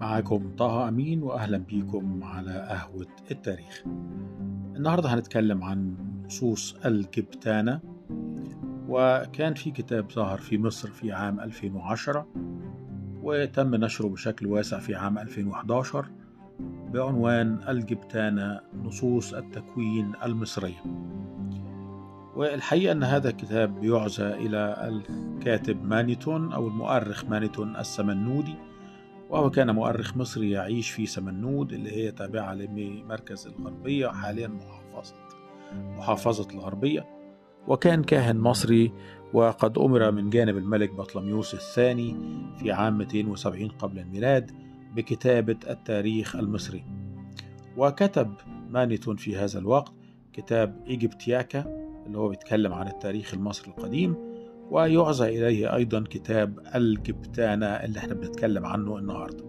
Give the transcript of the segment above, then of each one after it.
معاكم طه أمين وأهلا بيكم على قهوة التاريخ. النهاردة هنتكلم عن نصوص الجبتانة وكان في كتاب ظهر في مصر في عام 2010 وتم نشره بشكل واسع في عام 2011 بعنوان الجبتانة نصوص التكوين المصرية. والحقيقة أن هذا الكتاب بيعزى إلى الكاتب مانيتون أو المؤرخ مانيتون السمنودي وهو كان مؤرخ مصري يعيش في سمنود اللي هي تابعة لمركز الغربية حاليا محافظة محافظة الغربية. وكان كاهن مصري وقد أمر من جانب الملك بطلميوس الثاني في عام 270 قبل الميلاد بكتابة التاريخ المصري. وكتب مانيتون في هذا الوقت كتاب إيجيبتياكا. اللي هو بيتكلم عن التاريخ المصري القديم ويعزى إليه أيضا كتاب الجبتانة اللي إحنا بنتكلم عنه النهاردة.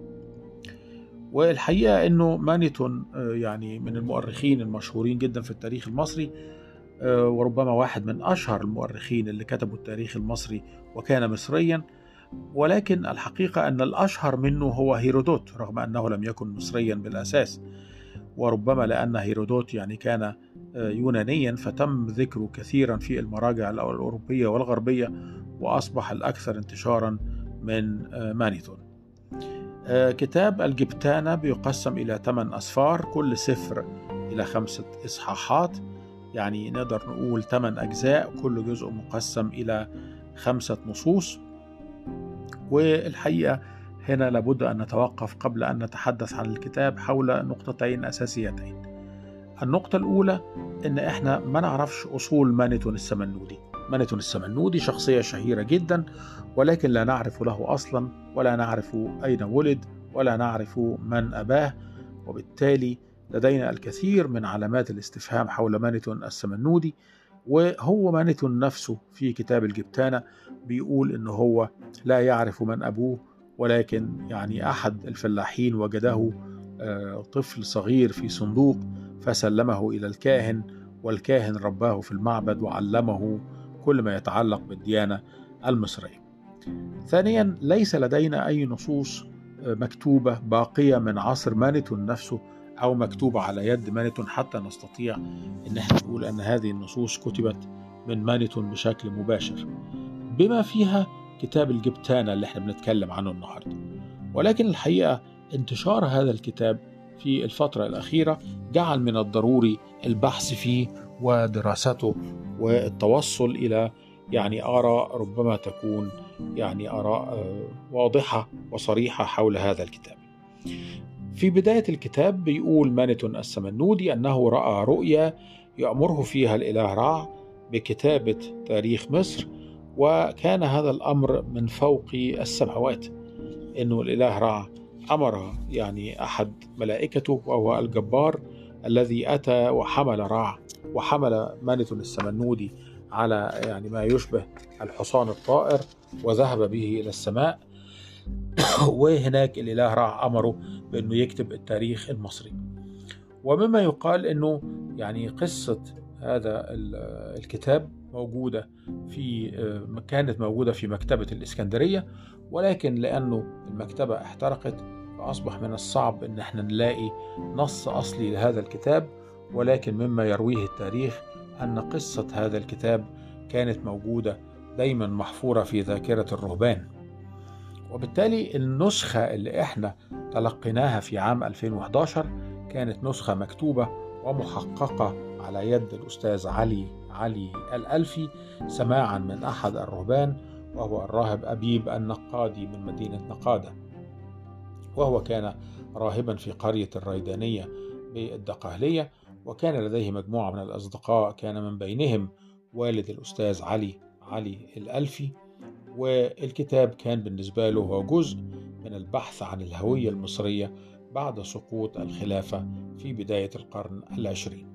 والحقيقة أنه مانيتون يعني من المؤرخين المشهورين جدا في التاريخ المصري وربما واحد من أشهر المؤرخين اللي كتبوا التاريخ المصري وكان مصريا. ولكن الحقيقة أن الأشهر منه هو هيرودوت رغم أنه لم يكن مصريا بالأساس. وربما لأن هيرودوت يعني كان يونانيا فتم ذكره كثيرا في المراجع الأوروبية والغربية وأصبح الأكثر انتشارا من مانيتون. كتاب الجبتانة بيقسم إلى ثمان أسفار كل سفر إلى خمسة إصحاحات. يعني نقدر نقول ثمان أجزاء كل جزء مقسم إلى خمسة نصوص. والحقيقة هنا لابد أن نتوقف قبل أن نتحدث عن الكتاب حول نقطتين أساسيتين. النقطة الأولى إن إحنا ما نعرفش أصول مانيتون السمنودي مانيتون السمنودي شخصية شهيرة جدا ولكن لا نعرف له أصلا ولا نعرف أين ولد ولا نعرف من أباه. وبالتالي لدينا الكثير من علامات الاستفهام حول مانيتون السمنودي وهو مانيتون نفسه في كتاب الجبتانة بيقول إن هو لا يعرف من أبوه ولكن يعني أحد الفلاحين وجده طفل صغير في صندوق فسلمه إلى الكاهن والكاهن رباه في المعبد وعلمه كل ما يتعلق بالديانة المصرية. ثانيا ليس لدينا أي نصوص مكتوبة باقية من عصر مانيتون نفسه أو مكتوبة على يد مانيتون حتى نستطيع أن إحنا نقول أن هذه النصوص كتبت من مانيتون بشكل مباشر بما فيها كتاب الجبتانة اللي إحنا بنتكلم عنه النهاردة ولكن الحقيقة انتشار هذا الكتاب في الفترة الأخيرة جعل من الضروري البحث فيه ودراسته والتوصل إلى يعني آراء ربما تكون يعني آراء واضحة وصريحة حول هذا الكتاب. في بداية الكتاب بيقول مانيتون السمنودي أنه رأى رؤيا يأمره فيها الإله رع بكتابة تاريخ مصر وكان هذا الأمر من فوق السماوات أنه الإله رع أمر يعني أحد ملائكته وهو الجبار الذي أتى وحمل رع وحمل مانيتون السمنودي على يعني ما يشبه الحصان الطائر وذهب به إلى السماء. وهناك الإله رع أمره بأنه يكتب التاريخ المصري. ومما يقال أنه يعني قصة هذا الكتاب موجودة في كانت موجودة في مكتبة الإسكندرية ولكن لأنه المكتبة احترقت فأصبح من الصعب أن إحنا نلاقي نص أصلي لهذا الكتاب ولكن مما يرويه التاريخ أن قصة هذا الكتاب كانت موجودة دايما محفورة في ذاكرة الرهبان. وبالتالي النسخة اللي إحنا تلقيناها في عام 2011 كانت نسخة مكتوبة ومحققة على يد الأستاذ علي علي الألفي سماعا من أحد الرهبان وهو الراهب أبيب النقادي من مدينة نقادة. وهو كان راهبا في قرية الريدانية بالدقهلية وكان لديه مجموعة من الأصدقاء كان من بينهم والد الأستاذ علي علي الألفي. والكتاب كان بالنسبة له هو جزء من البحث عن الهوية المصرية بعد سقوط الخلافة في بداية القرن العشرين.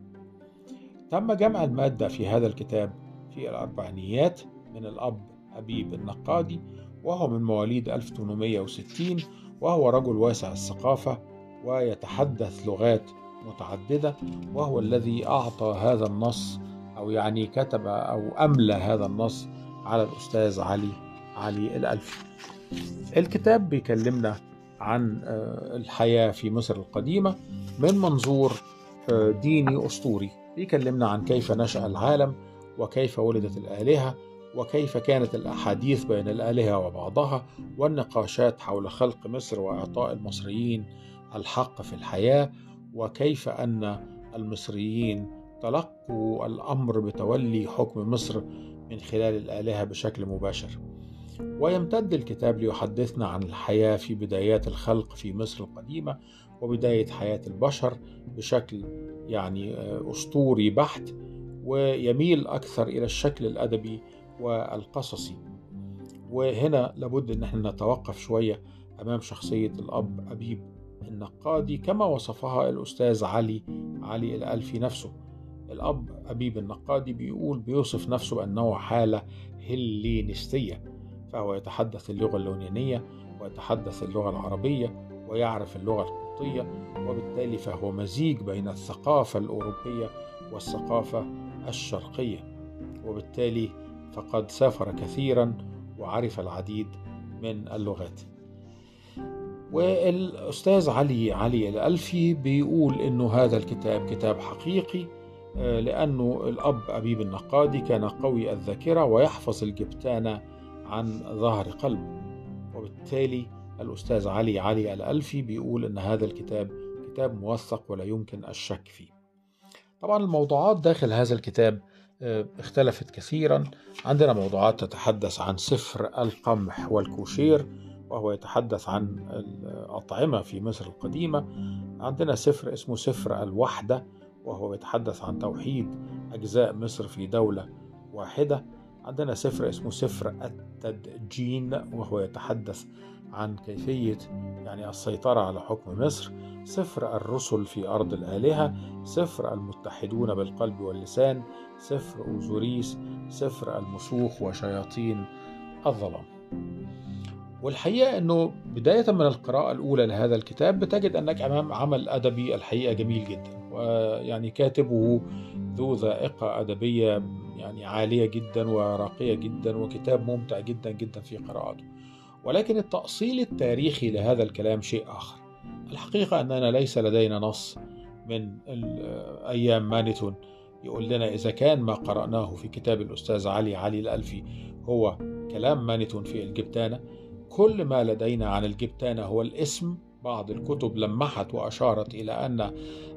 تم جمع المادة في هذا الكتاب في الأربعينيات من الأب أبيب النقادي وهو من مواليد 1860 وهو رجل واسع الثقافة ويتحدث لغات متعددة وهو الذي أعطى هذا النص أو يعني كتب أو أملى هذا النص على الأستاذ علي علي الألفي الكتاب بيكلمنا عن الحياة في مصر القديمة من منظور ديني أسطوري. بيكلمنا عن كيف نشأ العالم وكيف ولدت الآلهة وكيف كانت الأحاديث بين الآلهة وبعضها والنقاشات حول خلق مصر وإعطاء المصريين الحق في الحياة وكيف أن المصريين تلقوا الأمر بتولي حكم مصر من خلال الآلهة بشكل مباشر. ويمتد الكتاب ليحدثنا عن الحياة في بدايات الخلق في مصر القديمة وبداية حياة البشر بشكل يعني أسطوري بحت ويميل أكثر إلى الشكل الأدبي والقصصي. وهنا لابد أن إحنا نتوقف شوية أمام شخصية الأب أبيب النقادي كما وصفها الأستاذ علي علي الألفي نفسه. الأب أبيب النقادي بيقول بيوصف نفسه بأنه حالة هلينستية فهو يتحدث اللغة اليونانية ويتحدث اللغة العربية ويعرف اللغة القبطية وبالتالي فهو مزيج بين الثقافة الأوروبية والثقافة الشرقية. وبالتالي فقد سافر كثيرا وعرف العديد من اللغات. والأستاذ علي علي الألفي بيقول إنه هذا الكتاب كتاب حقيقي لأنه الأب أبيب النقادي كان قوي الذاكرة ويحفظ الجبتان عن ظهر قلب. وبالتالي الأستاذ علي علي الألفي بيقول إن هذا الكتاب كتاب موثق ولا يمكن الشك فيه. طبعا الموضوعات داخل هذا الكتاب اختلفت كثيرا. عندنا موضوعات تتحدث عن سفر القمح والكوشير وهو يتحدث عن الأطعمة في مصر القديمة. عندنا سفر اسمه سفر الوحدة وهو يتحدث عن توحيد أجزاء مصر في دولة واحدة. عندنا سفر اسمه سفر التدجين وهو يتحدث عن كيفية يعني السيطرة على حكم مصر سفر الرسل في أرض الآلهة سفر المتحدون بالقلب واللسان سفر أوزوريس سفر المسوخ وشياطين الظلام. والحقيقة أنه بداية من القراءة الأولى لهذا الكتاب بتجد أنك أمام عمل أدبي الحقيقة جميل جدا. ويعني كاتبه ذو ذائقة أدبية يعني عالية جدا وراقية جدا وكتاب ممتع جدا جدا في قراءته. ولكن التأصيل التاريخي لهذا الكلام شيء آخر. الحقيقة أننا ليس لدينا نص من أيام مانيتون يقول لنا إذا كان ما قرأناه في كتاب الأستاذ علي علي الألفي هو كلام مانيتون في الجبتانة كل ما لدينا عن الجبتانة هو الاسم بعض الكتب لمحت وأشارت إلى أن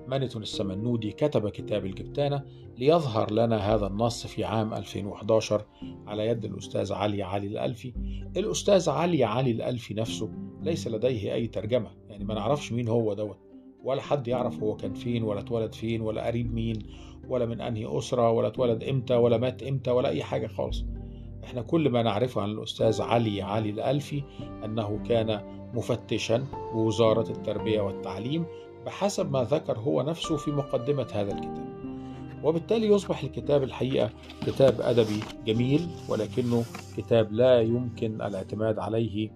مانيتون السمنودي كتب كتاب الجبتانة ليظهر لنا هذا النص في عام 2011 على يد الأستاذ علي علي الألفي. الأستاذ علي علي الألفي نفسه ليس لديه أي ترجمة يعني ما نعرفش مين هو دوت ولا حد يعرف هو كان فين ولا اتولد فين ولا قريب مين ولا من أنهي أسرة ولا اتولد إمتى ولا مات إمتى ولا أي حاجة خالص. إحنا كل ما نعرفه عن الأستاذ علي علي الألفي أنه كان مفتشا بوزارة التربية والتعليم بحسب ما ذكر هو نفسه في مقدمة هذا الكتاب. وبالتالي يصبح الكتاب الحقيقة كتاب أدبي جميل ولكنه كتاب لا يمكن الاعتماد عليه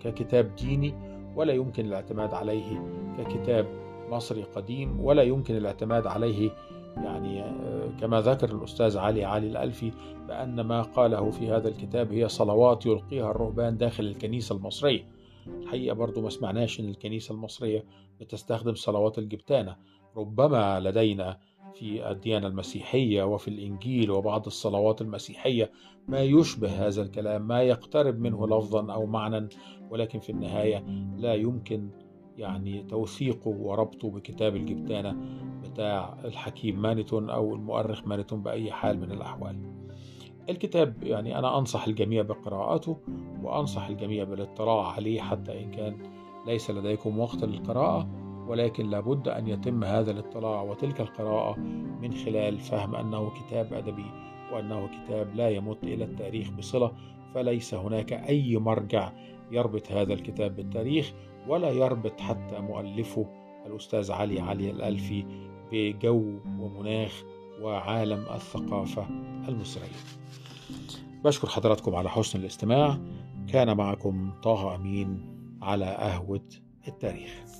ككتاب ديني ولا يمكن الاعتماد عليه ككتاب مصري قديم ولا يمكن الاعتماد عليه يعني كما ذكر الأستاذ علي علي الألفي بأن ما قاله في هذا الكتاب هي صلوات يلقيها الرهبان داخل الكنيسة المصرية. الحقيقة برضو ما سمعناش أن الكنيسة المصرية بتستخدم صلوات الجبتانة. ربما لدينا في الديانة المسيحية وفي الإنجيل وبعض الصلوات المسيحية ما يشبه هذا الكلام ما يقترب منه لفظا أو معنى ولكن في النهاية لا يمكن يعني توثيقه وربطه بكتاب الجبتانة بتاع الحكيم مانيتون أو المؤرخ مانيتون بأي حال من الأحوال. الكتاب يعني أنا أنصح الجميع بقراءته وأنصح الجميع بالاطلاع عليه حتى إن كان ليس لديكم وقت للقراءة ولكن لابد أن يتم هذا الاطلاع وتلك القراءة من خلال فهم أنه كتاب أدبي وأنه كتاب لا يمت إلى التاريخ بصلة فليس هناك أي مرجع يربط هذا الكتاب بالتاريخ. ولا يربط حتى مؤلفه الأستاذ علي علي الألفي بجو ومناخ وعالم الثقافة المصرية. بشكر حضراتكم على حسن الاستماع. كان معكم طه أمين على قهوة التاريخ.